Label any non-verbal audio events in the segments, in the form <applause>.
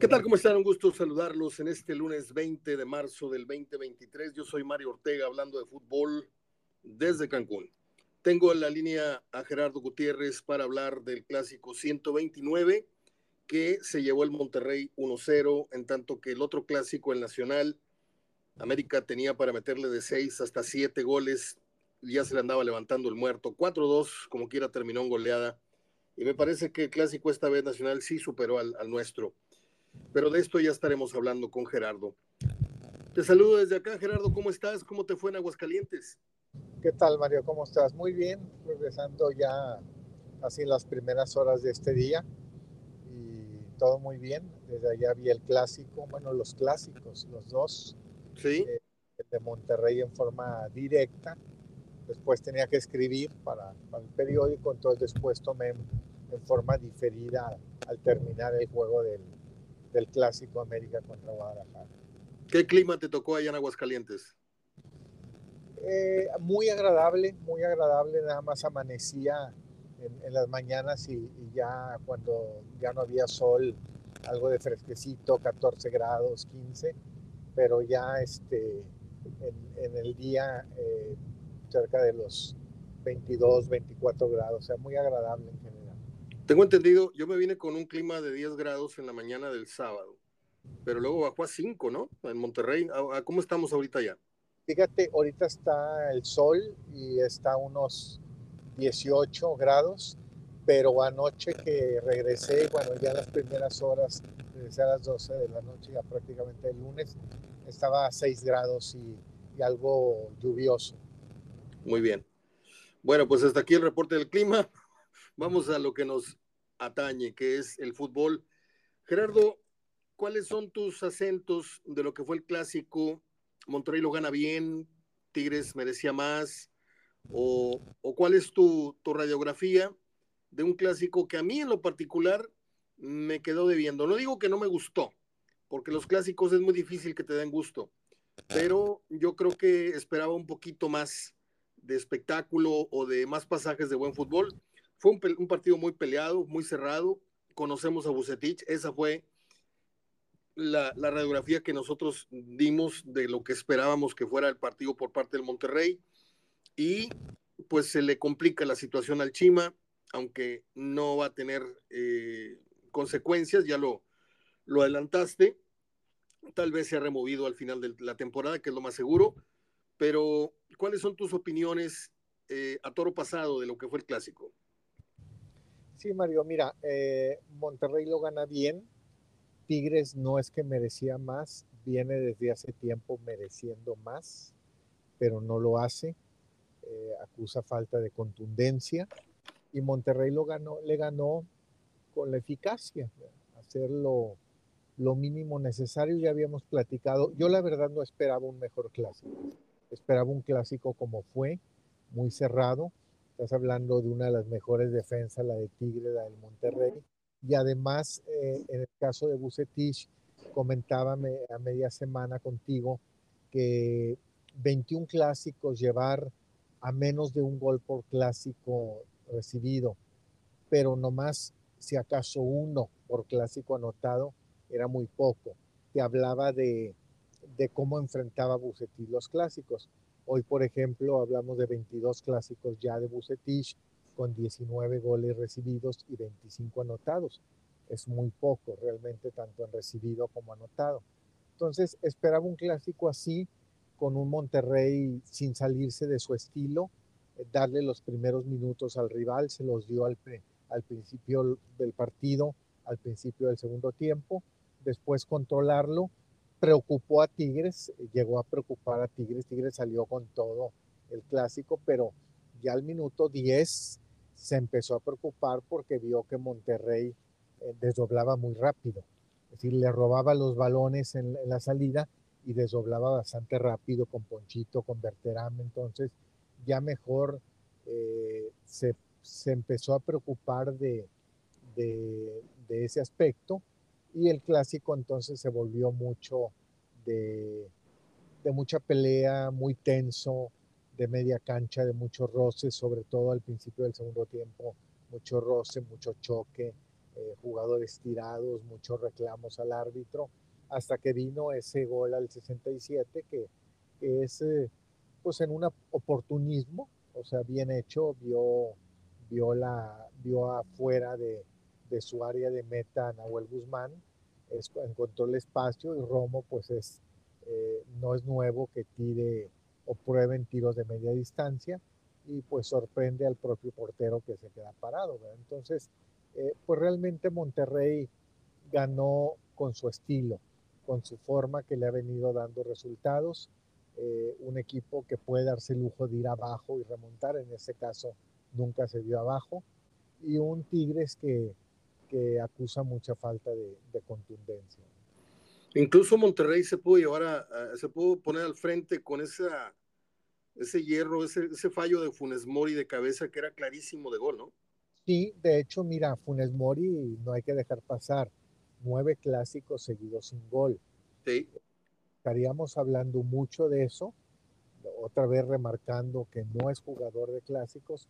¿Qué tal? ¿Cómo están? Un gusto saludarlos en este lunes 20 de marzo del 2023. Yo soy Mario Ortega hablando de fútbol desde Cancún. Tengo en la línea a Gerardo Gutiérrez para hablar del clásico 129 que se llevó el Monterrey 1-0, en tanto que el otro clásico, el Nacional, América tenía para meterle de 6 hasta 7 goles, ya se le andaba levantando el muerto. 4-2, como quiera, terminó en goleada. Y me parece que el clásico esta vez Nacional sí superó al, al nuestro. Pero de esto ya estaremos hablando con Gerardo. Te saludo desde acá, Gerardo. ¿Cómo estás? ¿Cómo te fue en Aguascalientes? ¿Qué tal, Mario? ¿Cómo estás? Muy bien, regresando ya así las primeras horas de este día y todo muy bien. Desde allá vi el clásico, bueno, los clásicos, los dos. Sí. Eh, el de Monterrey en forma directa. Después tenía que escribir para, para el periódico, entonces después tomé en forma diferida al terminar el juego del, del clásico América contra Guadalajara. ¿Qué clima te tocó allá en Aguascalientes? Eh, muy agradable, muy agradable, nada más amanecía en, en las mañanas y, y, ya cuando ya no había sol, algo de fresquecito, 14 grados, 15, pero ya este, en, en el día eh, cerca de los 22, 24 grados, o sea, muy agradable en general. Tengo entendido, yo me vine con un clima de 10 grados en la mañana del sábado, pero luego bajó a 5, ¿no? En Monterrey, ¿cómo estamos ahorita ya? Fíjate, ahorita está el sol y está a unos 18 grados, pero anoche que regresé, bueno, ya las primeras horas, regresé a las 12 de la noche, ya prácticamente el lunes, estaba a 6 grados y, y algo lluvioso. Muy bien. Bueno, pues hasta aquí el reporte del clima. Vamos a lo que nos atañe, que es el fútbol. Gerardo, ¿cuáles son tus acentos de lo que fue el clásico Monterrey lo gana bien, Tigres merecía más, o, cuál es tu, tu, radiografía de un clásico que a mí en lo particular me quedó debiendo. No digo que no me gustó, porque los clásicos es muy difícil que te den gusto, pero yo creo que esperaba un poquito más de espectáculo o de más pasajes de buen fútbol. Fue un, partido muy peleado, muy cerrado. Conocemos a Bucetich, esa fue la, la, radiografía que nosotros dimos de lo que esperábamos que fuera el partido por parte del Monterrey y pues se le complica la situación al Chima, aunque no va a tener eh, consecuencias, ya lo, lo adelantaste, tal vez se ha removido al final de la temporada, que es lo más seguro, pero ¿cuáles son tus opiniones eh, a toro pasado de lo que fue el clásico? Sí, Mario, mira, eh, Monterrey lo gana bien, Tigres no es que merecía más, viene desde hace tiempo mereciendo más, pero no lo hace. Eh, acusa falta de contundencia y Monterrey lo ganó, le ganó con la eficacia, hacer lo, lo mínimo necesario. Ya habíamos platicado. Yo la verdad no esperaba un mejor clásico. Esperaba un clásico como fue, muy cerrado. Estás hablando de una de las mejores defensas, la de Tigre, la del Monterrey y además, eh, en el caso de Bucetich, comentaba me, a media semana contigo que 21 clásicos llevar a menos de un gol por clásico recibido, pero nomás si acaso uno por clásico anotado era muy poco. Te hablaba de, de cómo enfrentaba Bucetich los clásicos. Hoy, por ejemplo, hablamos de 22 clásicos ya de Bucetich, con 19 goles recibidos y 25 anotados. Es muy poco realmente, tanto en recibido como anotado. Entonces, esperaba un clásico así, con un Monterrey sin salirse de su estilo, eh, darle los primeros minutos al rival, se los dio al, al principio del partido, al principio del segundo tiempo, después controlarlo, preocupó a Tigres, llegó a preocupar a Tigres, Tigres salió con todo el clásico, pero ya al minuto 10 se empezó a preocupar porque vio que Monterrey eh, desdoblaba muy rápido. Es decir, le robaba los balones en, la salida y desdoblaba bastante rápido con Ponchito, con Berterame. Entonces, ya mejor eh, se, se, empezó a preocupar de, de, ese aspecto y el clásico entonces se volvió mucho de, de mucha pelea, muy tenso, de media cancha, de muchos roces, sobre todo al principio del segundo tiempo, mucho roce, mucho choque, eh, jugadores tirados, muchos reclamos al árbitro, hasta que vino ese gol al 67 que, es eh, pues en un oportunismo, o sea, bien hecho, vio, vio, la, vio afuera de, de su área de meta Nahuel Guzmán, encontró el espacio y Romo pues es, eh, no es nuevo que tire o prueben tiros de media distancia y pues sorprende al propio portero que se queda parado. Entonces, eh, pues realmente Monterrey ganó con su estilo, con su forma que le ha venido dando resultados. Eh, un equipo que puede darse el lujo de ir abajo y remontar, en este caso nunca se dio abajo, y un Tigres que, que acusa mucha falta de, de contundencia. Incluso Monterrey se pudo llevar a, se pudo poner al frente con esa, ese hierro, ese, ese, fallo de Funes Mori de cabeza que era clarísimo de gol, ¿no? Sí, de hecho, mira, Funes Mori no hay que dejar pasar nueve clásicos seguidos sin gol. Sí. Estaríamos hablando mucho de eso, otra vez remarcando que no es jugador de clásicos,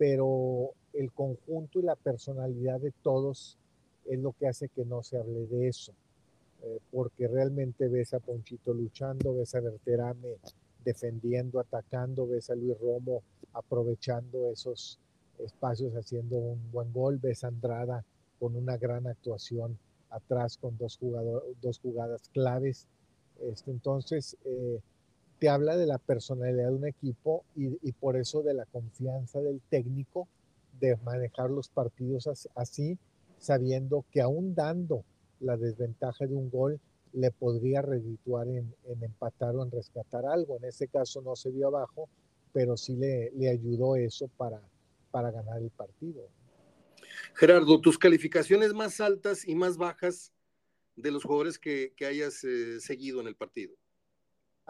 pero el conjunto y la personalidad de todos es lo que hace que no se hable de eso. Eh, porque realmente ves a Ponchito luchando, ves a Berterame defendiendo, atacando, ves a Luis Romo aprovechando esos espacios haciendo un buen gol, ves a Andrada con una gran actuación atrás con dos, dos jugadas claves. Este, entonces, eh, te habla de la personalidad de un equipo y, por eso de la confianza del técnico de manejar los partidos así, sabiendo que aún dando la desventaja de un gol le podría redituar en, empatar o en rescatar algo. En este caso no se vio abajo, pero sí le, ayudó eso para, para ganar el partido. Gerardo, tus calificaciones más altas y más bajas de los jugadores que, que hayas eh, seguido en el partido.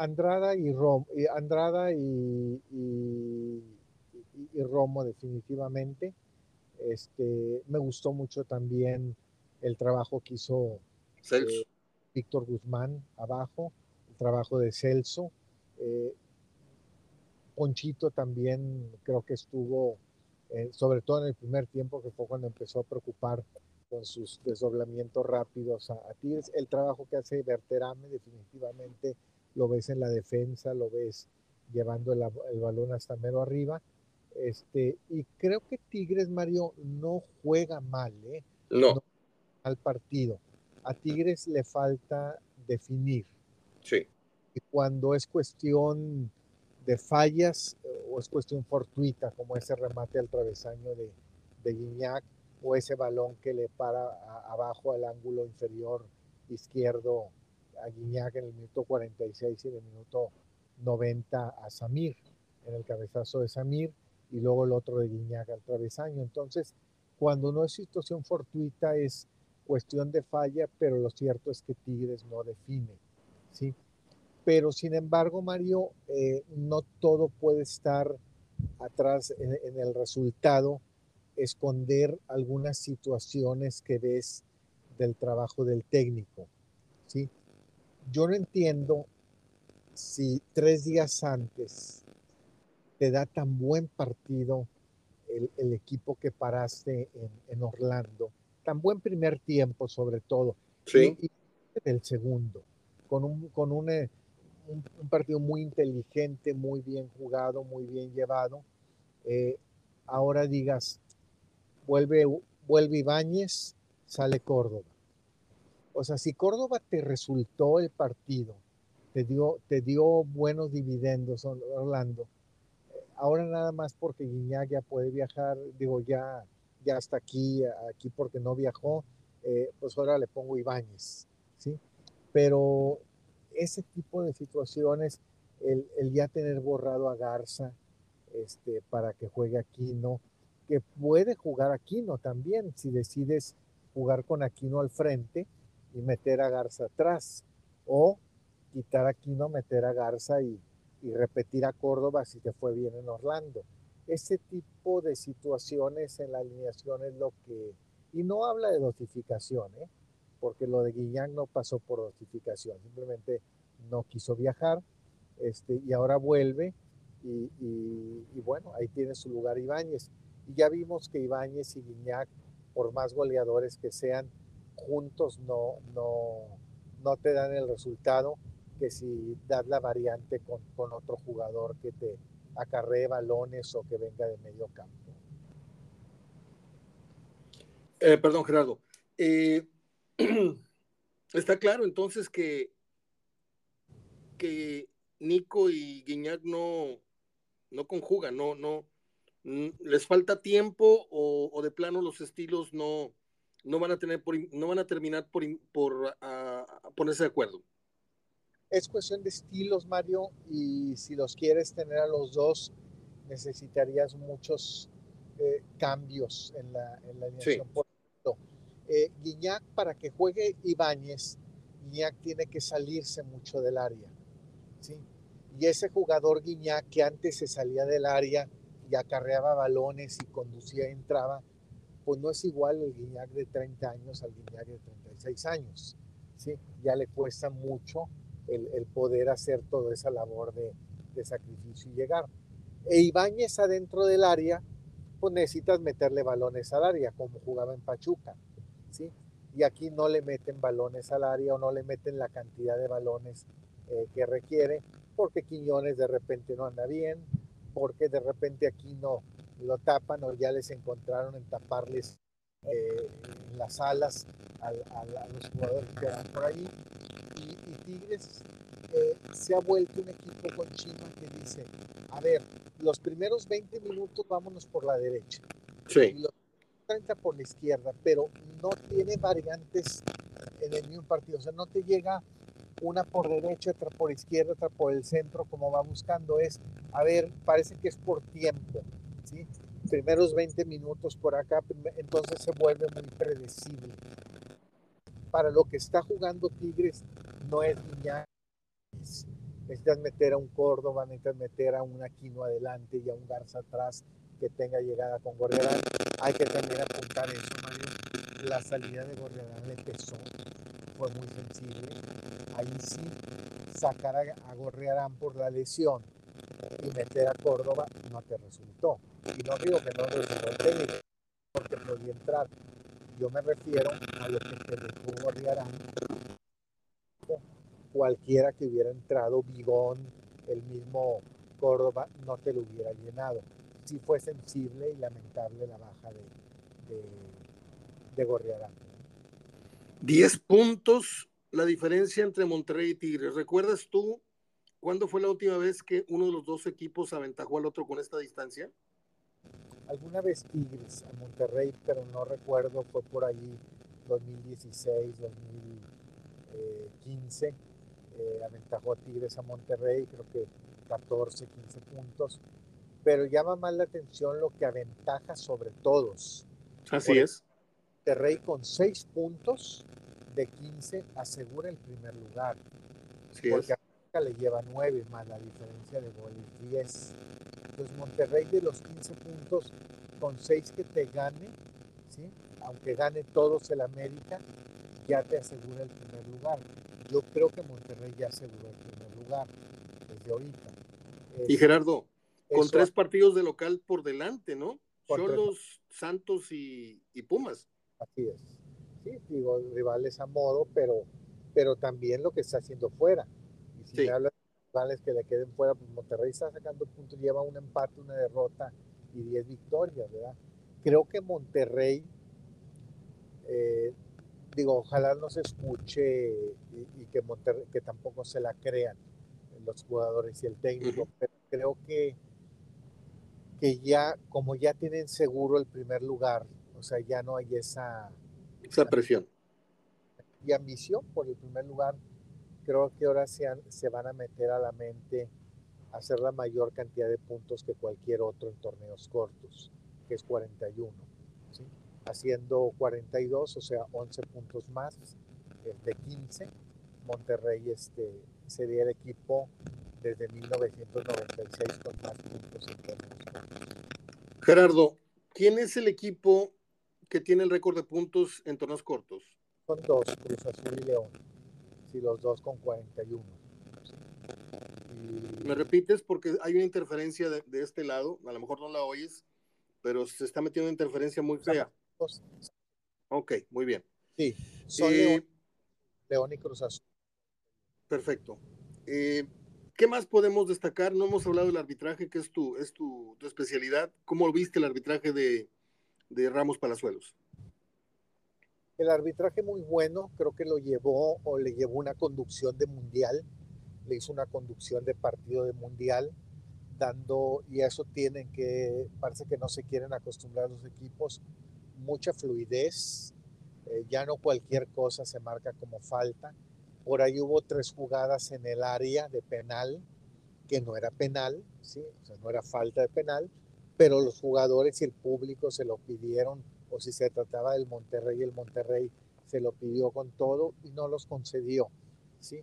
Andrada y Rom, Andrada y, y, y, Romo definitivamente. Este, me gustó mucho también el trabajo que hizo eh, Víctor Guzmán abajo, el trabajo de Celso. Eh, Ponchito también creo que estuvo, eh, sobre todo en el primer tiempo, que fue cuando empezó a preocupar con sus desdoblamientos rápidos a, a Tigres. El trabajo que hace Berterame definitivamente lo ves en la defensa, lo ves llevando el, el balón hasta mero arriba. Este, y creo que Tigres, Mario, no juega mal, ¿eh? no al partido. A Tigres le falta definir. Sí. Y cuando es cuestión de fallas o es cuestión fortuita, como ese remate al travesaño de, de Guiñac o ese balón que le para abajo al ángulo inferior izquierdo a Guiñac en el minuto 46 y en el minuto 90 a Samir, en el cabezazo de Samir, y luego el otro de Guiñac al travesaño. Entonces, cuando no es situación fortuita, es cuestión de falla, pero lo cierto es que Tigres no define, ¿sí? Pero sin embargo, Mario, eh, no todo puede estar atrás en, el resultado, esconder algunas situaciones que ves del trabajo del técnico, ¿sí? Yo no entiendo si tres días antes te da tan buen partido el, equipo que paraste en, en Orlando, tan buen primer tiempo sobre todo. Sí. Y, el segundo, con, un, con eh, un, un, partido muy inteligente, muy bien jugado, muy bien llevado. Eh, ahora digas, vuelve, vuelve Ibáñez, sale Córdoba. O sea, si Córdoba te resultó el partido, te dio, te dio buenos dividendos, Orlando, eh, ahora nada más porque Guiñac ya puede viajar, digo, ya ya está aquí, aquí porque no viajó, eh, pues ahora le pongo Ibáñez, ¿sí? Pero ese tipo de situaciones, el, el, ya tener borrado a Garza este, para que juegue Aquino, que puede jugar Aquino también, si decides jugar con Aquino al frente y meter a Garza atrás, o quitar a Aquino, meter a Garza y, y repetir a Córdoba si te fue bien en Orlando ese tipo de situaciones en la alineación es lo que, y no habla de dosificación, ¿eh? porque lo de Guillán no pasó por dosificación, simplemente no quiso viajar este, y ahora vuelve y, y, y, bueno, ahí tiene su lugar Ibáñez. Y ya vimos que Ibáñez y Guiñac por más goleadores que sean, juntos no, no, no te dan el resultado que si das la variante con, con otro jugador que te acarree balones o que venga de medio campo. Eh, perdón, Gerardo. Eh, <clears throat> está claro entonces que, que Nico y Guiñac no, no conjugan, no, no, les falta tiempo o, de plano los estilos no, no van a tener por, no van a terminar por, por ponerse de acuerdo. Es cuestión de estilos, Mario, y si los quieres tener a los dos, necesitarías muchos eh, cambios en la, en la alineación. Eh, Guiñac, para que juegue Ibáñez, Guiñac tiene que salirse mucho del área. ¿sí? Y ese jugador Guiñac que antes se salía del área y acarreaba balones y conducía y entraba, pues no es igual el Guiñac de 30 años al Guiñac de 36 años. ¿sí? Ya le cuesta mucho el, poder hacer toda esa labor de, sacrificio y llegar. E Ibáñez adentro del área, pues necesitas meterle balones al área, como jugaba en Pachuca. ¿sí? Y aquí no le meten balones al área o no le meten la cantidad de balones eh, que requiere, porque Quiñones de repente no anda bien, porque de repente aquí no lo tapan o ya les encontraron en taparles eh, las alas a, los jugadores que van por ahí. Y, Tigres eh, se ha vuelto un equipo con Chima que dice, a ver, los primeros 20 minutos vámonos por la derecha. Sí por la izquierda, pero no tiene variantes en el mismo partido. O sea, no te llega una por derecha, otra por izquierda, otra por el centro, como va buscando. Es, a ver, parece que es por tiempo. ¿Sí? Primeros 20 minutos por acá, entonces se vuelve muy predecible. Para lo que está jugando Tigres, no es ya Necesitas meter a un Córdoba, necesitas meter a un Aquino adelante y a un Garza atrás que tenga llegada con Gorriarán. Hay que también apuntar eso, Mario. La salida de Gorriarán le pesó, fue muy sensible. Ahí sí, sacar a, Gorriarán por la lesión y meter a Córdoba no te resultó. Y no digo que no el técnico, porque podía entrar. Yo me refiero a lo que te dejó Gorriarán. Cualquiera que hubiera entrado, Bigón, el mismo Córdoba, no te lo hubiera llenado sí fue sensible y lamentable la baja de, de, de Gorriarán. Diez puntos la diferencia entre Monterrey y Tigres. ¿Recuerdas tú cuándo fue la última vez que uno de los dos equipos aventajó al otro con esta distancia? Alguna vez Tigres a Monterrey, pero no recuerdo, fue por ahí 2016, 2015. Eh, aventajó a Tigres a Monterrey, creo que 14, 15 puntos pero llama más la atención lo que aventaja sobre todos. Así es. Monterrey con seis puntos de 15 asegura el primer lugar. porque a le lleva nueve más la diferencia de goles 10. Entonces Monterrey de los 15 puntos con seis que te gane, ¿sí? aunque gane todos el América, ya te asegura el primer lugar. Yo creo que Monterrey ya aseguró el primer lugar desde ahorita. Y Gerardo, con tres partidos de local por delante, ¿no? Cholos, Santos y, Pumas. Así es. Sí, digo, rivales a modo, pero, pero también lo que está haciendo fuera. Y si me hablas de rivales que le queden fuera, pues Monterrey está sacando puntos, lleva un empate, una derrota y diez victorias, ¿verdad? Creo que Monterrey, eh, digo, ojalá no se escuche y, que Monterrey, que tampoco se la crean los jugadores y el técnico, pero creo que que ya, como ya tienen seguro el primer lugar, o sea, ya no hay esa, esa presión. Y ambición por el primer lugar, creo que ahora se, se van a meter a la mente hacer la mayor cantidad de puntos que cualquier otro en torneos cortos, que es 41. ¿sí? Haciendo 42, o sea, 11 puntos más de 15, Monterrey este, sería el equipo desde 1996 con más puntos en Gerardo, ¿quién es el equipo que tiene el récord de puntos en torneos cortos? Son dos, Cruz Azul y León. Sí, los dos con 41. ¿Me repites? Porque hay una interferencia de, este lado, a lo mejor no la oyes, pero se está metiendo una interferencia muy fea. Ok, muy bien. Sí, son eh, León, y Cruz Azul. Perfecto. Eh, ¿Qué más podemos destacar? No hemos hablado del arbitraje, que es tu, es tu, especialidad. ¿Cómo viste el arbitraje de, de Ramos Palazuelos? El arbitraje muy bueno, creo que lo llevó o le llevó una conducción de mundial, le hizo una conducción de partido de mundial, dando, y eso tienen que, parece que no se quieren acostumbrar los equipos, mucha fluidez, eh, ya no cualquier cosa se marca como falta. Por ahí hubo tres jugadas en el área de penal, que no era penal, ¿sí? no era falta de penal, pero los jugadores y el público se lo pidieron, o si se trataba del Monterrey, el Monterrey se lo pidió con todo y no los concedió. ¿sí?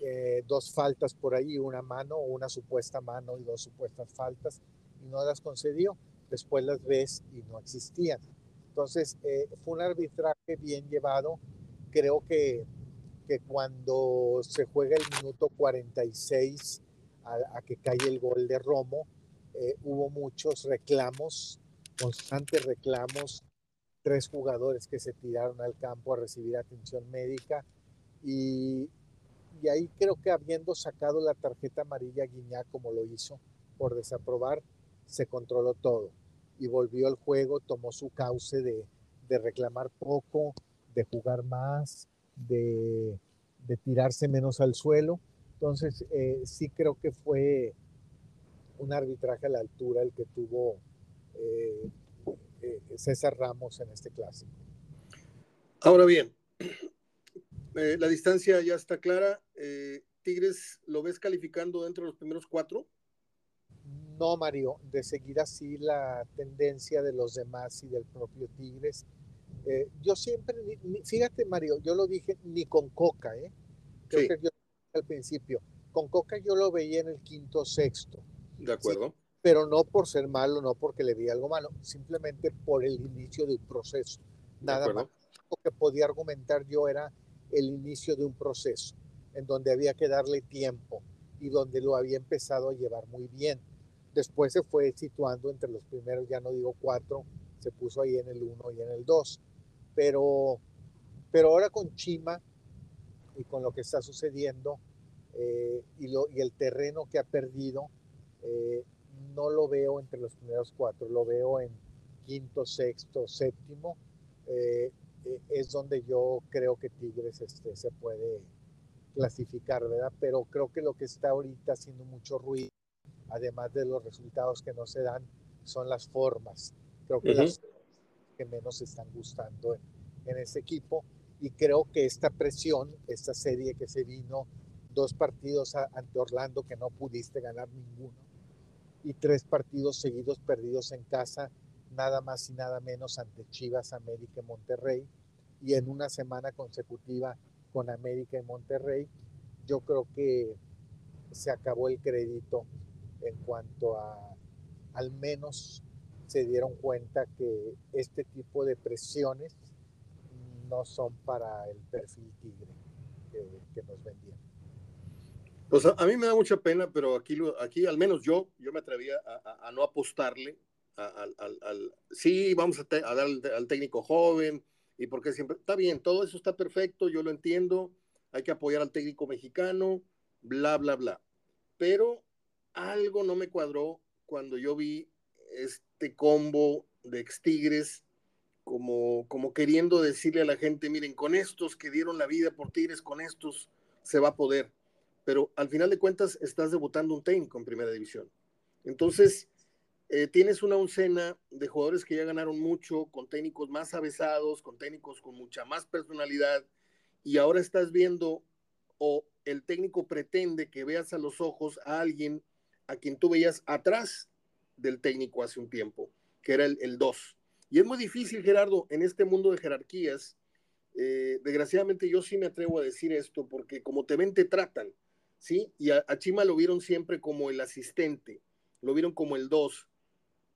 Eh, dos faltas por ahí, una mano, una supuesta mano y dos supuestas faltas, y no las concedió. Después las ves y no existían. Entonces, eh, fue un arbitraje bien llevado. Creo que, que cuando se juega el minuto 46 a, que cae el gol de Romo, eh, hubo muchos reclamos, constantes reclamos, tres jugadores que se tiraron al campo a recibir atención médica y, y ahí creo que habiendo sacado la tarjeta amarilla Guiñá como lo hizo por desaprobar, se controló todo y volvió al juego, tomó su cauce de, reclamar poco, de jugar más, de, tirarse menos al suelo. Entonces, eh, sí creo que fue un arbitraje a la altura el que tuvo eh, eh, César Ramos en este clásico. Ahora bien, <clears throat> la distancia ya está clara. Tigres, ¿lo ves calificando dentro de los primeros cuatro? No, Mario, de seguir así la tendencia de los demás y del propio Tigres. Eh, yo siempre, fíjate, Mario, yo lo dije ni con Coca, ¿eh? Creo que yo al principio. Con Coca yo lo veía en el quinto sexto. De acuerdo. Pero no por ser malo, no porque le vi algo malo, simplemente por el inicio de un proceso. Nada más. Lo que podía argumentar yo era el inicio de un proceso en donde había que darle tiempo y donde lo había empezado a llevar muy bien. Después se fue situando entre los primeros, ya no digo cuatro, se puso ahí en el uno y en el dos. Pero, pero ahora con Chima y con lo que está sucediendo eh, y, lo, y el terreno que ha perdido, eh, no lo veo entre los primeros cuatro, lo veo en quinto, sexto, séptimo. Eh, es donde yo creo que Tigres este, se puede clasificar, ¿verdad? Pero creo que lo que está ahorita haciendo mucho ruido además de los resultados que no se dan, son las formas. Creo que las que menos están gustando en, en este equipo. Y creo que esta presión, esta serie que se vino, dos partidos ante Orlando que no pudiste ganar ninguno, y tres partidos seguidos perdidos en casa, nada más y nada menos ante Chivas, América y Monterrey, y en una semana consecutiva con América y Monterrey, yo creo que se acabó el crédito en cuanto a al menos se dieron cuenta que este tipo de presiones no son para el perfil tigre que, nos vendían. Pues a, mí me da mucha pena, pero aquí, aquí al menos yo, yo me atrevía a, no apostarle al, al, sí, vamos a, dar al, técnico joven y porque siempre, está bien, todo eso está perfecto, yo lo entiendo, hay que apoyar al técnico mexicano, bla, bla, bla. Pero algo no me cuadró cuando yo vi este combo de ex Tigres como, como queriendo decirle a la gente, miren, con estos que dieron la vida por Tigres, con estos se va a poder. Pero al final de cuentas estás debutando un técnico en primera división. Entonces, eh, tienes una oncena de jugadores que ya ganaron mucho, con técnicos más avesados, con técnicos con mucha más personalidad, y ahora estás viendo o el técnico pretende que veas a los ojos a alguien a quien tú veías atrás del técnico hace un tiempo, que era el 2. Y es muy difícil, Gerardo, en este mundo de jerarquías. Eh, desgraciadamente yo sí me atrevo a decir esto porque como te ven, te tratan, ¿sí? Y a, Chima lo vieron siempre como el asistente, lo vieron como el 2.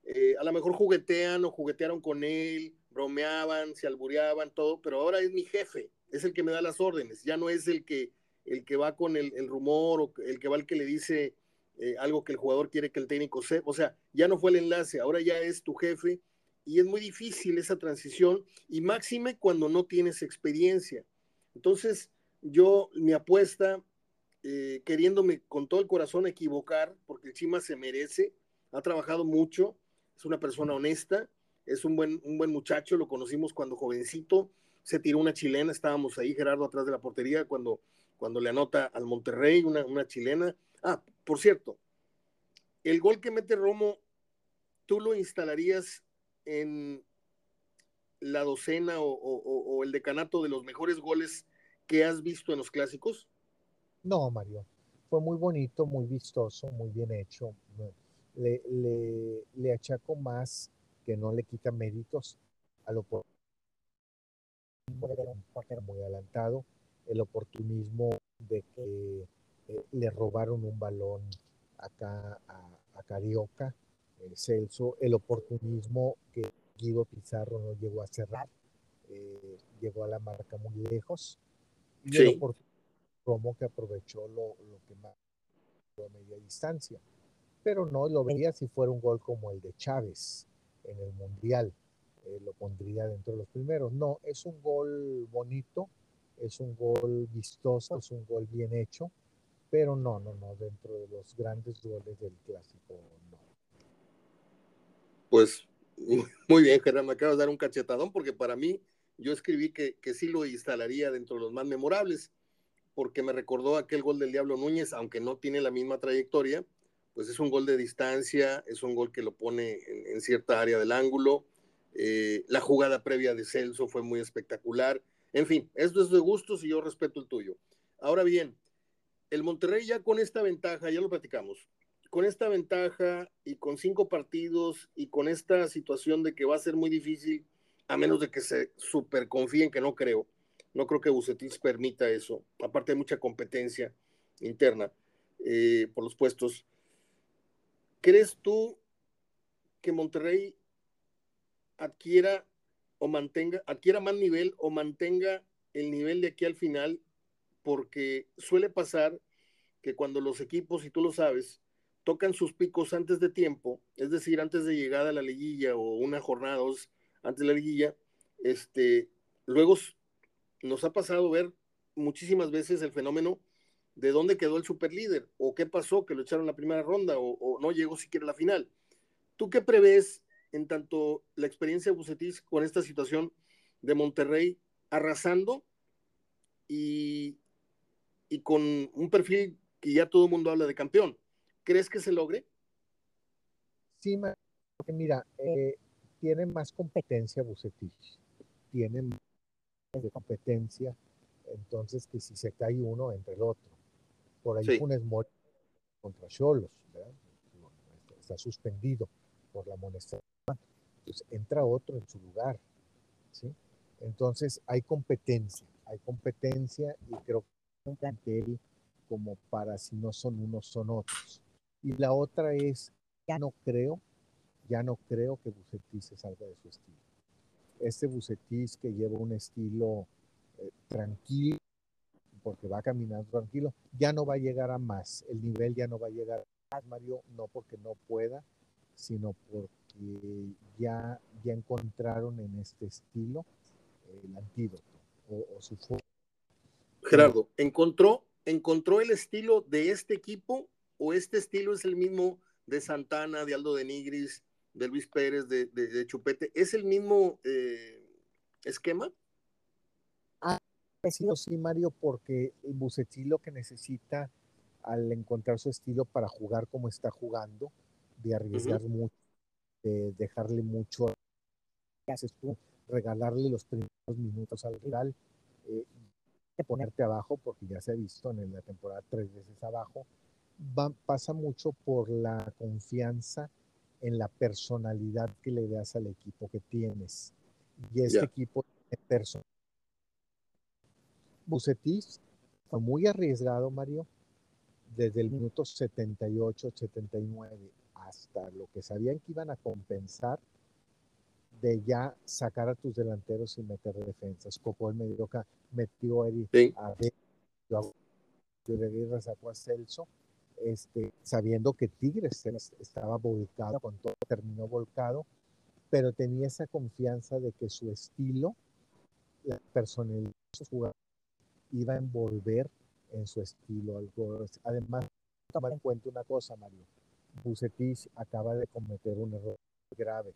Eh, a lo mejor juguetean o juguetearon con él, bromeaban, se albureaban, todo, pero ahora es mi jefe, es el que me da las órdenes, ya no es el que, el que va con el, el rumor o el que va el que le dice eh, algo que el jugador quiere que el técnico sepa. O sea, ya no fue el enlace, ahora ya es tu jefe y es muy difícil esa transición y máxime cuando no tienes experiencia. Entonces, yo, mi apuesta, eh, queriéndome con todo el corazón equivocar, porque el Chima se merece, ha trabajado mucho, es una persona honesta, es un buen, un buen muchacho, lo conocimos cuando jovencito, se tiró una chilena, estábamos ahí, Gerardo, atrás de la portería, cuando, cuando le anota al Monterrey una, una chilena. Ah, por cierto, el gol que mete Romo, ¿tú lo instalarías en la docena o, el decanato de los mejores goles que has visto en los clásicos? No, Mario. Fue muy bonito, muy vistoso, muy bien hecho. Le, le, achaco más que no le quita méritos a lo muy adelantado, el oportunismo de que eh, le robaron un balón acá a, Carioca, el Celso, el oportunismo que Guido Pizarro no llegó a cerrar, eh, llegó a la marca muy lejos, y el oportunismo que aprovechó lo, que más a media distancia. Pero no lo veía si fuera un gol como el de Chávez en el Mundial, eh, lo pondría dentro de los primeros. No, es un gol bonito, es un gol vistoso, es un gol bien hecho, pero no, no, no, dentro de los grandes goles del clásico, no. Pues <laughs> muy bien, Gerard, me acabas de dar un cachetadón porque para mí yo escribí que, que sí lo instalaría dentro de los más memorables, porque me recordó aquel gol del Diablo Núñez, aunque no tiene la misma trayectoria, pues es un gol de distancia, es un gol que lo pone en, cierta área del ángulo. Eh, la jugada previa de Celso fue muy espectacular. En fin, esto es de gustos y yo respeto el tuyo. Ahora bien, el Monterrey ya con esta ventaja, ya lo platicamos, con esta ventaja y con cinco partidos y con esta situación de que va a ser muy difícil, a menos de que se super confíen, que no creo, no creo que Bucetis permita eso, aparte hay mucha competencia interna eh, por los puestos. ¿Crees tú que Monterrey adquiera o mantenga, adquiera más nivel o mantenga el nivel de aquí al final porque suele pasar que cuando los equipos, y tú lo sabes, tocan sus picos antes de tiempo, es decir, antes de llegar a la liguilla o una jornada dos antes de la liguilla, este, luego nos ha pasado ver muchísimas veces el fenómeno de dónde quedó el superlíder o qué pasó que lo echaron la primera ronda o, no llegó siquiera a la final. ¿Tú qué prevés en tanto la experiencia de Bucetis con esta situación de Monterrey arrasando y, con un perfil que ya todo el mundo habla de campeón. ¿Crees que se logre? Sí, mira, eh, tiene más competencia Bucetich, tiene más competencia, entonces que si se cae uno, entre el otro. Por ahí sí. Funes Mori contra Cholos, está suspendido por la molestia. Pues entra otro en su lugar, ¿sí? Entonces hay competencia, hay competencia y creo que un plantel como para si no son unos son otros. Y la otra es, ya no creo, ya no creo que Bucetis se salga de su estilo. Este Bucetis que lleva un estilo eh, tranquilo, porque va caminando tranquilo, ya no va a llegar a más, el nivel ya no va a llegar a más, Mario, no porque no pueda, sino porque ya, ya encontraron en este estilo el antídoto o su forma. Gerardo, ¿encontró, ¿encontró el estilo de este equipo o este estilo es el mismo de Santana, de Aldo de Nigris, de Luis Pérez, de, de, Chupete? ¿Es el mismo eh, esquema? Ah, sido sí, Mario, porque el Bucetí lo que necesita al encontrar su estilo para jugar como está jugando, de arriesgar mucho, de dejarle mucho, ¿qué haces tú? Regalarle los primeros minutos al rival, eh, ponerte abajo, porque ya se ha visto en la temporada tres veces abajo, pasa mucho por la confianza en la personalidad que le das al equipo que tienes. Y este equipo tiene personalidad. Bucetis fue muy arriesgado, Mario, desde el minuto 78, 79 hasta lo que sabían que iban a compensar de ya sacar a tus delanteros y meter defensas. Copo el medio metió a Eric a de sacó a Celso, este, sabiendo que Tigres estaba volcado con todo, terminó volcado, pero tenía esa confianza de que su estilo, la personalidad de sus jugadores, iba a envolver en su estilo. Algo. Además, tomar en cuenta una cosa, Mario. Bucetich acaba de cometer un error grave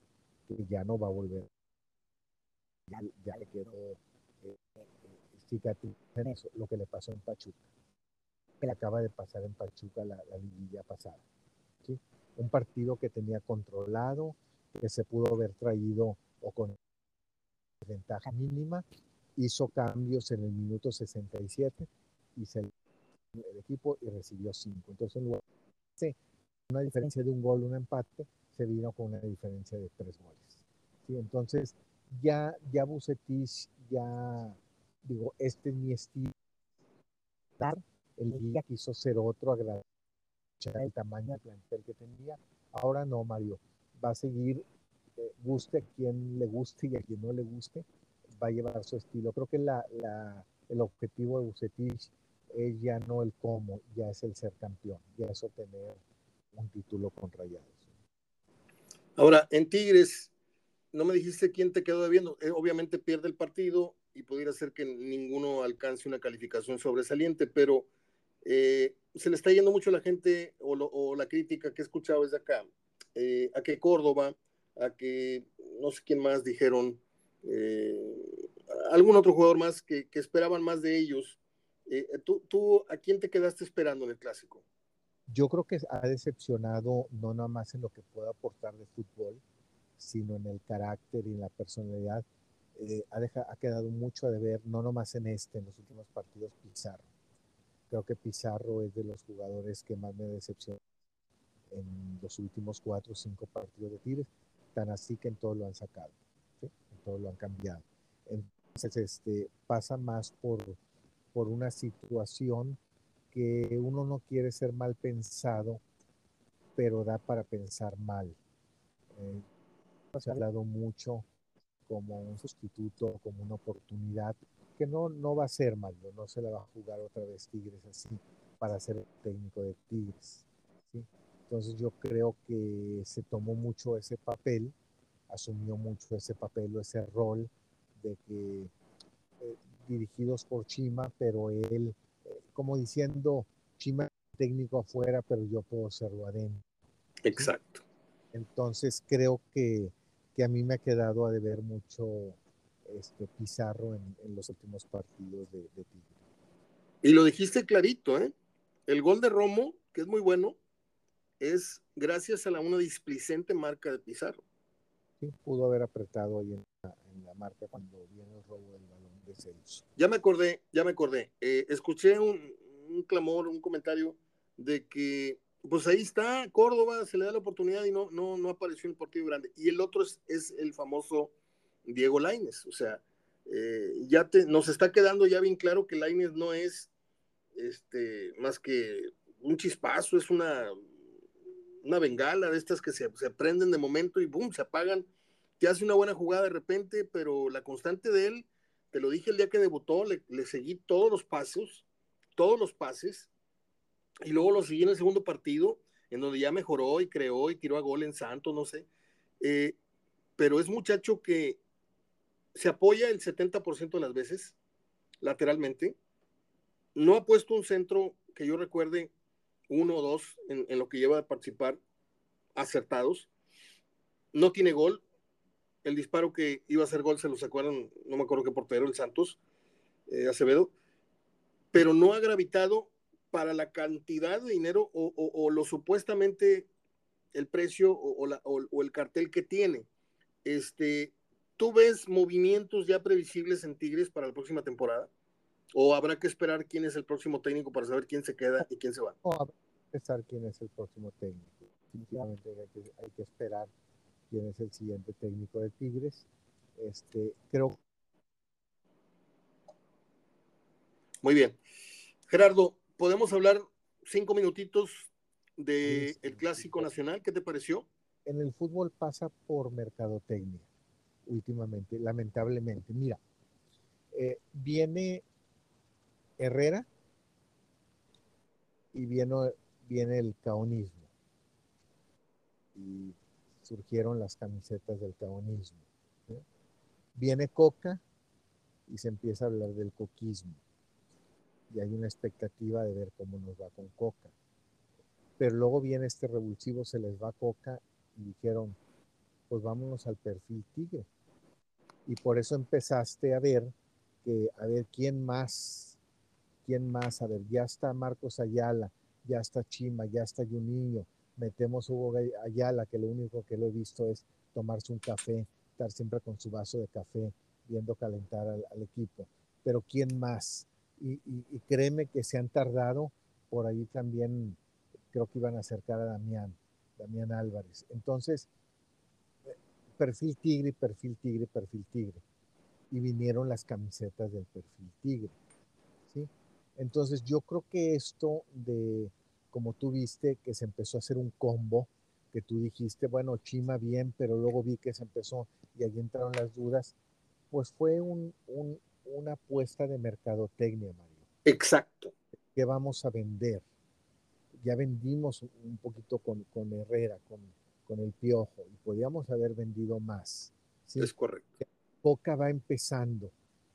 que ya no va a volver. Ya, le quedó eh, cicatriz en eso, lo que le pasó en Pachuca. Que acaba de pasar en Pachuca la, la pasada. ¿sí? Un partido que tenía controlado, que se pudo haber traído o con ventaja mínima, hizo cambios en el minuto 67 y se el equipo y recibió 5. Entonces, de una diferencia de un gol, un empate, se vino con una diferencia de tres goles. ¿sí? Entonces, ya, ya Bucetich, ya digo, este es mi estilo. El día quiso ser otro, agradecer el tamaño del plantel que tenía. Ahora no, Mario. Va a seguir, eh, guste a quien le guste y a quien no le guste, va a llevar su estilo. Creo que la, la, el objetivo de Bucetich es ya no el cómo, ya es el ser campeón, ya es obtener un título con Rayados. Ahora, en Tigres, no me dijiste quién te quedó debiendo. Eh, obviamente pierde el partido y pudiera ser que ninguno alcance una calificación sobresaliente, pero eh, se le está yendo mucho a la gente o, la crítica que he escuchado desde acá, eh, a que Córdoba, a que no sé quién más dijeron, algún otro jugador más que, esperaban más de ellos eh, ¿tú, ¿Tú a quién te quedaste esperando en el clásico? Yo creo que ha decepcionado no nada más en lo que pueda aportar de fútbol, sino en el carácter y en la personalidad. Eh, ha, ha quedado mucho de ver, no nomás en este, en los últimos partidos, Pizarro. Creo que Pizarro es de los jugadores que más me decepcionó en los últimos cuatro o cinco partidos de Tigres, tan así que en todo lo han sacado, en todo lo han cambiado. Entonces, este, pasa más por, por una situación que uno no quiere ser mal pensado, pero da para pensar mal. Eh, se ha hablado mucho como un sustituto, como una oportunidad, que no, no va a ser malo, no se la va a jugar otra vez Tigres así para ser técnico de Tigres. Entonces yo creo que se tomó mucho ese papel, asumió mucho ese papel o ese rol de que dirigidos por Chima, pero él, eh, como diciendo, Chima técnico afuera, pero yo puedo serlo adentro. Exacto. Entonces creo que, que, a mí me ha quedado a deber mucho este Pizarro en, los últimos partidos de, de Tigre. Y lo dijiste clarito, ¿eh? El gol de Romo, que es muy bueno, es gracias a la, una displicente marca de Pizarro. Sí, pudo haber apretado ahí en la, marca cuando viene el robo del balón de Celso. Ya me acordé, ya me acordé. Eh, escuché un, clamor, un comentario de que, pues ahí está, Córdoba, se le da la oportunidad y no, no, no apareció en el partido grande. Y el otro es, es el famoso Diego Laines. O sea, eh, ya te, nos está quedando ya bien claro que Laines no es este, más que un chispazo, es una una bengala de estas que se, se prenden de momento y boom, se apagan. Te hace una buena jugada de repente, pero la constante de él, te lo dije el día que debutó, le, seguí todos los pasos, todos los pases, y luego lo seguí en el segundo partido, en donde ya mejoró y creó y tiró a gol en Santos, no sé. Eh, pero es muchacho que se apoya el 70% de las veces, lateralmente. No ha puesto un centro que yo recuerde uno o dos en, lo que lleva a participar acertados. No tiene gol. El disparo que iba a ser gol se lo sacaron, no me acuerdo qué portero, el Santos, eh, Acevedo, pero no ha gravitado para la cantidad de dinero o, lo supuestamente el precio o, el cartel que tiene. Este, ¿Tú ves movimientos ya previsibles en Tigres para la próxima temporada? ¿O habrá que esperar quién es el próximo técnico para saber quién se queda y quién se va? No, habrá que esperar quién es el próximo técnico. Definitivamente hay que, esperar quién es el siguiente técnico de Tigres. Este, creo. Muy bien. Gerardo, ¿podemos hablar cinco minutitos del el Clásico Nacional? ¿Qué te pareció? En el fútbol pasa por mercadotecnia últimamente, lamentablemente. Mira, eh, viene Herrera y viene, viene el caonismo. Y surgieron las camisetas del caonismo. Viene Coca y se empieza a hablar del coquismo. Y hay una expectativa de ver cómo nos va con Coca. Pero luego viene este revulsivo, se les va Coca y dijeron, pues vámonos al perfil tigre. Y por eso empezaste a ver que, a ver, ¿quién más? ¿Quién más? A ver, ya está Marcos Ayala, ya está Chima, ya está Juninho, metemos Hugo Ayala, que lo único que lo he visto es tomarse un café, estar siempre con su vaso de café, viendo calentar al, equipo. Pero ¿quién más? Y, créeme que se han tardado, por ahí también creo que iban a acercar a Damián, Damián Álvarez. Entonces, perfil tigre, perfil tigre, perfil tigre. Y vinieron las camisetas del perfil tigre. ¿sí? Entonces, yo creo que esto de como tú viste, que se empezó a hacer un combo, que tú dijiste, bueno, Chima bien, pero luego vi que se empezó y allí entraron las dudas, pues fue un, una apuesta de mercadotecnia, Mario. Exacto. ¿Qué vamos a vender? Ya vendimos un poquito con, con Herrera, con, con el Piojo, y podíamos haber vendido más. Es correcto. Coca va empezando,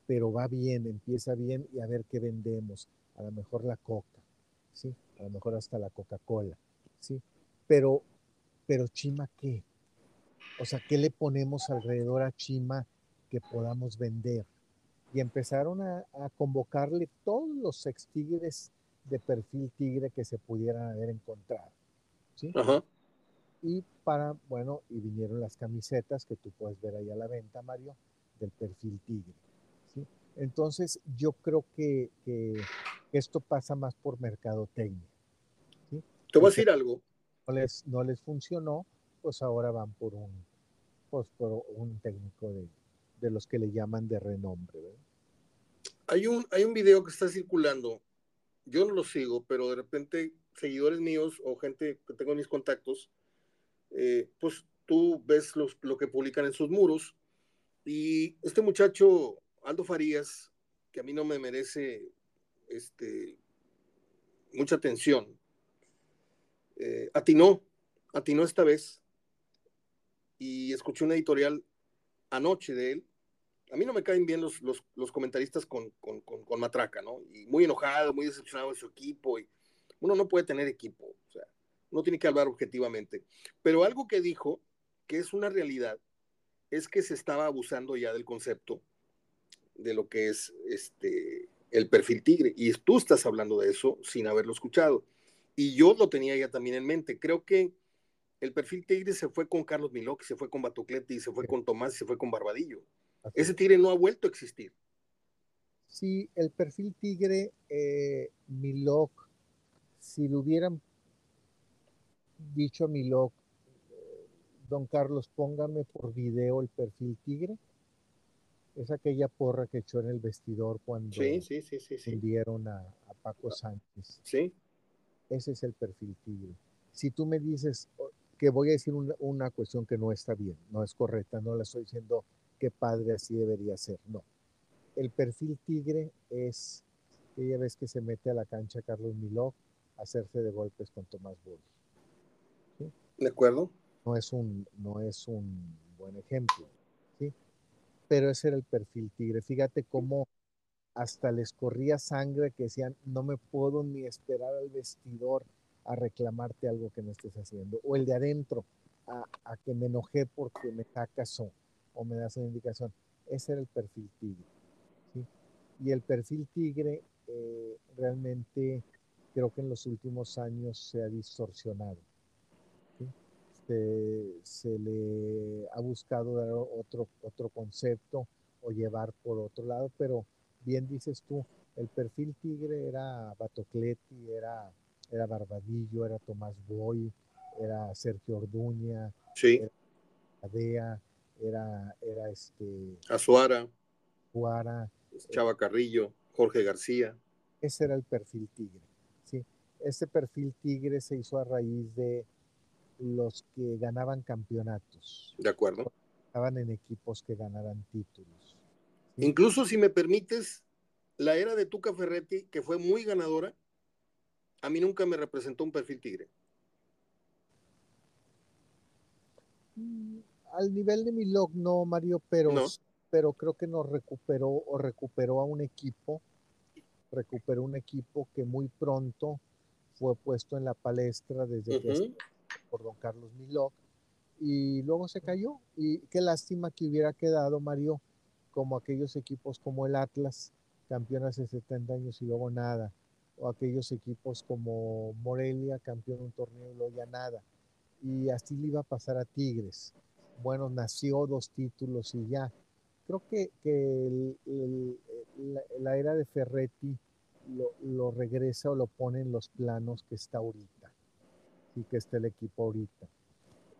pero va bien, empieza bien y a ver qué vendemos. A lo mejor la Coca, ¿sí? a lo mejor hasta la Coca-Cola, ¿sí? Pero, pero Chima, ¿qué? O sea, ¿qué le ponemos alrededor a Chima que podamos vender? Y empezaron a, convocarle todos los ex tigres de perfil tigre que se pudieran haber encontrado, ¿sí? Ajá. Y para, bueno, y vinieron las camisetas que tú puedes ver ahí a la venta, Mario, del perfil tigre. ¿sí? Entonces, yo creo que, que esto pasa más por mercadotecnia. Te voy a decir algo. No les, no les funcionó, pues ahora van por un, pues por un técnico de, de los que le llaman de renombre. Hay, un, hay un video que está circulando, yo no lo sigo, pero de repente seguidores míos o gente que tengo en mis contactos, eh, pues tú ves los, lo que publican en sus muros y este muchacho, Aldo Farías, que a mí no me merece este, mucha atención, eh, atinó, atinó esta vez y escuché una editorial anoche de él. A mí no me caen bien los, los, comentaristas con, con, con, matraca, ¿no? Y muy enojado, muy decepcionado de su equipo. Y uno no puede tener equipo, o sea, uno tiene que hablar objetivamente. Pero algo que dijo, que es una realidad, es que se estaba abusando ya del concepto de lo que es este el perfil tigre. Y tú estás hablando de eso sin haberlo escuchado. Y yo lo tenía ya también en mente. Creo que el perfil Tigre se fue con Carlos Milok, se fue con Batocleti, se fue con Tomás, se fue con Barbadillo. Ese Tigre no ha vuelto a existir. Sí, el perfil Tigre, eh, Milok, si lo hubieran dicho a Milok, eh, don Carlos, póngame por video el perfil Tigre, es aquella porra que echó en el vestidor cuando sí, sí, sí, sí, a, a Paco Sánchez. Sí. Ese es el perfil tigre. Si tú me dices que voy a decir una, cuestión que no está bien, no es correcta, no le estoy diciendo que padre así debería ser, no. El perfil tigre es aquella vez que se mete a la cancha Carlos Miló a hacerse de golpes con Tomás Bosch. ¿De acuerdo? No es un, no es un buen ejemplo, ¿sí? Pero ese era el perfil tigre. Fíjate cómo hasta les corría sangre que decían, no me puedo ni esperar al vestidor a reclamarte algo que no estés haciendo. O el de adentro, a, que me enojé porque me sacas o, o, me das una indicación. Ese era el perfil tigre. Y el perfil tigre eh, realmente creo que en los últimos años se ha distorsionado. Se, le ha buscado dar otro, otro concepto o llevar por otro lado, pero bien dices tú, el perfil tigre era Batocleti, era, era Barbadillo, era Tomás Boy, era Sergio Orduña, sí. era Adea, era, era este... Azuara. Azuara. Chava Carrillo, Jorge García. Ese era el perfil tigre, ¿sí? Ese perfil tigre se hizo a raíz de los que ganaban campeonatos. De acuerdo. Estaban en equipos que ganaran títulos. Incluso si me permites, la era de Tuca Ferretti, que fue muy ganadora, a mí nunca me representó un perfil tigre. Mm, al nivel de Milok no, Mario, pero, pero creo que nos recuperó o recuperó a un equipo, recuperó un equipo que muy pronto fue puesto en la palestra desde que por don Carlos Milok y luego se cayó. Y qué lástima que hubiera quedado, Mario, como aquellos equipos como el Atlas, campeón hace 70 años y luego nada, o aquellos equipos como Morelia, campeón un torneo y luego ya nada. Y así le iba a pasar a Tigres. Bueno, nació dos títulos y ya. Creo que, que la, era de Ferretti lo, regresa o lo pone en los planos que está ahorita y que está el equipo ahorita.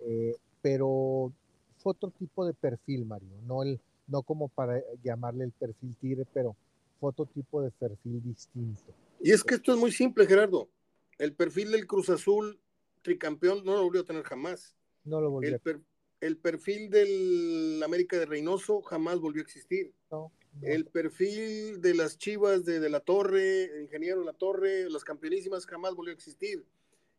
Eh, pero fue otro tipo de perfil, Mario, no, el, no como para llamarle el perfil tigre, pero fue otro tipo de perfil distinto. Y es que esto es muy simple, Gerardo. El perfil del Cruz Azul tricampeón no lo volvió a tener jamás. No lo volvió. El, el perfil del América de Reynoso jamás volvió a existir. No, El perfil de las Chivas de, de la Torre, Ingeniero de la Torre, las campeonísimas jamás volvió a existir.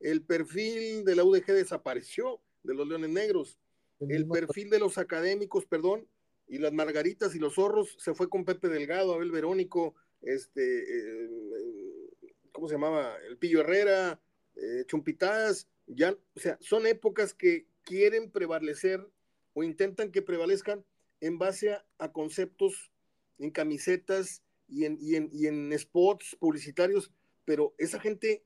El perfil de la UDG desapareció de los Leones Negros. El perfil de los académicos, perdón, y las Margaritas y los Zorros se fue con Pepe Delgado, Abel Verónico, este, eh, ¿cómo se llamaba? El Pillo Herrera, eh, Chumpitas, ya, o sea, son épocas que quieren prevalecer o intentan que prevalezcan en base a, conceptos en camisetas y en, y, en, y en spots publicitarios, pero esa gente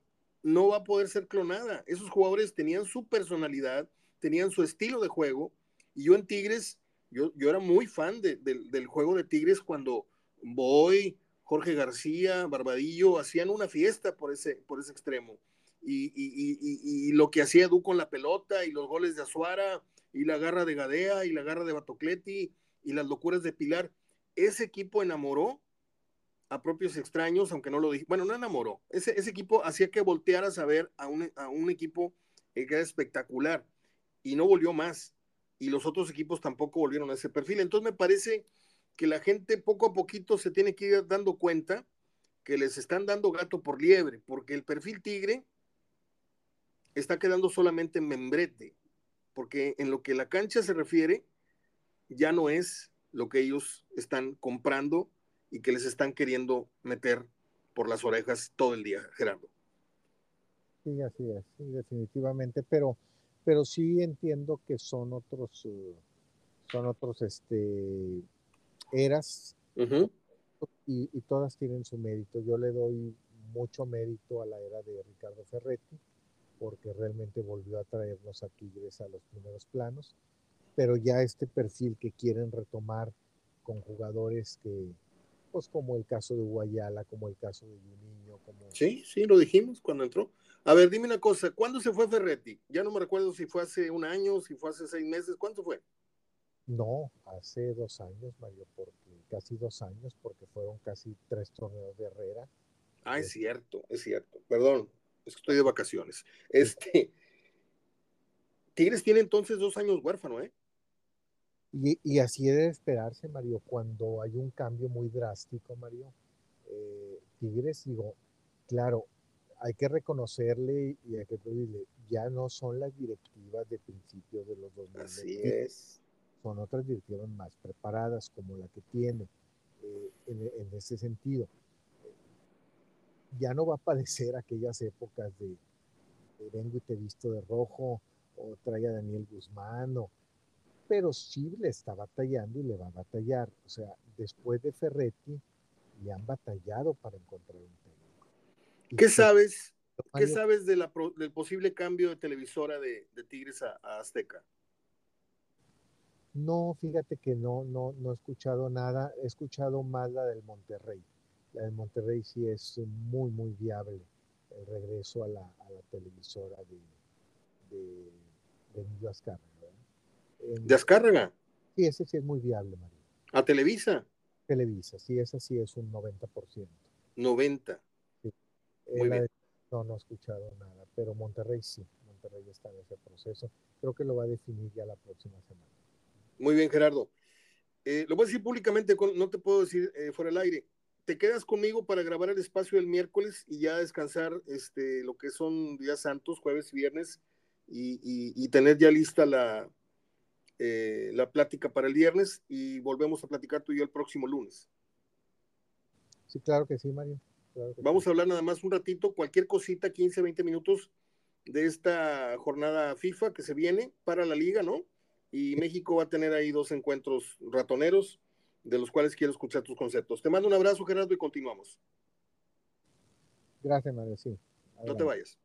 no va a poder ser clonada. Esos jugadores tenían su personalidad, tenían su estilo de juego. Y yo en Tigres, yo, yo era muy fan del juego de Tigres cuando Boy, Jorge García, Barbadillo hacían una fiesta por ese, por ese extremo. Y, lo que hacía Edu con la pelota y los goles de Azuara y la garra de Gadea y la garra de Batocleti y las locuras de Pilar, ese equipo enamoró a propios extraños, aunque no lo dije. Bueno, no enamoró. Ese, ese equipo hacía que voltearas a ver a un, a un equipo que era espectacular y no volvió más. Y los otros equipos tampoco volvieron a ese perfil. Entonces me parece que la gente poco a poquito se tiene que ir dando cuenta que les están dando gato por liebre, porque el perfil tigre está quedando solamente en membrete, porque en lo que la cancha se refiere, ya no es lo que ellos están comprando y que les están queriendo meter por las orejas todo el día, Gerardo. Sí, así es, definitivamente, pero pero sí entiendo que son otros, eh, son otros, este, eras y, y, todas tienen su mérito. Yo le doy mucho mérito a la era de Ricardo Ferretti porque realmente volvió a traernos a Tigres a los primeros planos, pero ya este perfil que quieren retomar con jugadores que, pues como el caso de Guayala, como el caso de Juninho, como... Sí, sí, lo dijimos cuando entró. A ver, dime una cosa, ¿cuándo se fue Ferretti? Ya no me recuerdo si fue hace un año, si fue hace seis meses, ¿cuánto fue? No, hace dos años, Mario, porque casi dos años, porque fueron casi tres torneos de Herrera. Ah, es cierto, es cierto. Perdón, es que estoy de vacaciones. Este, Tigres tiene entonces dos años huérfano, ¿eh? Y, y, así debe esperarse, Mario, cuando hay un cambio muy drástico, Mario. Eh, Tigres, digo, claro, hay que reconocerle y hay que pedirle, ya no son las directivas de principios de los 2000. Así es. Son otras directivas más preparadas, como la que tiene eh, en, ese sentido. Ya no va a padecer aquellas épocas de, vengo y te visto de rojo, o trae a Daniel Guzmán, pero sí le está batallando y le va a batallar. O sea, después de Ferretti, le han batallado para encontrar un tema. ¿Qué sabes? ¿Qué sabes de la, del posible cambio de televisora de, Tigres a, Azteca? No, fíjate que no, no, no he escuchado nada. He escuchado más la del Monterrey. La del Monterrey sí es muy, muy viable el regreso a la, a la televisora de, de, de Emilio Azcárraga. ¿De Azcárraga? Sí, ese sí es muy viable, María. ¿A Televisa? Televisa, sí, ese sí es un 90%. 90. No, no he escuchado nada, pero Monterrey sí, Monterrey está en ese proceso. Creo que lo va a definir ya la próxima semana. Muy bien, Gerardo. Eh, lo voy a decir públicamente, no te puedo decir eh, fuera del aire. Te quedas conmigo para grabar el espacio el miércoles y ya descansar este, lo que son días santos, jueves y viernes, y, tener ya lista la, eh, la plática para el viernes y volvemos a platicar tú y yo el próximo lunes. Sí, claro que sí, Mario. Vamos a hablar nada más un ratito, cualquier cosita, 15, 20 minutos de esta jornada FIFA que se viene para la liga, ¿no? Y México va a tener ahí dos encuentros ratoneros, de los cuales quiero escuchar tus conceptos. Te mando un abrazo, Gerardo, y continuamos. Gracias, Mario, sí. No te vayas.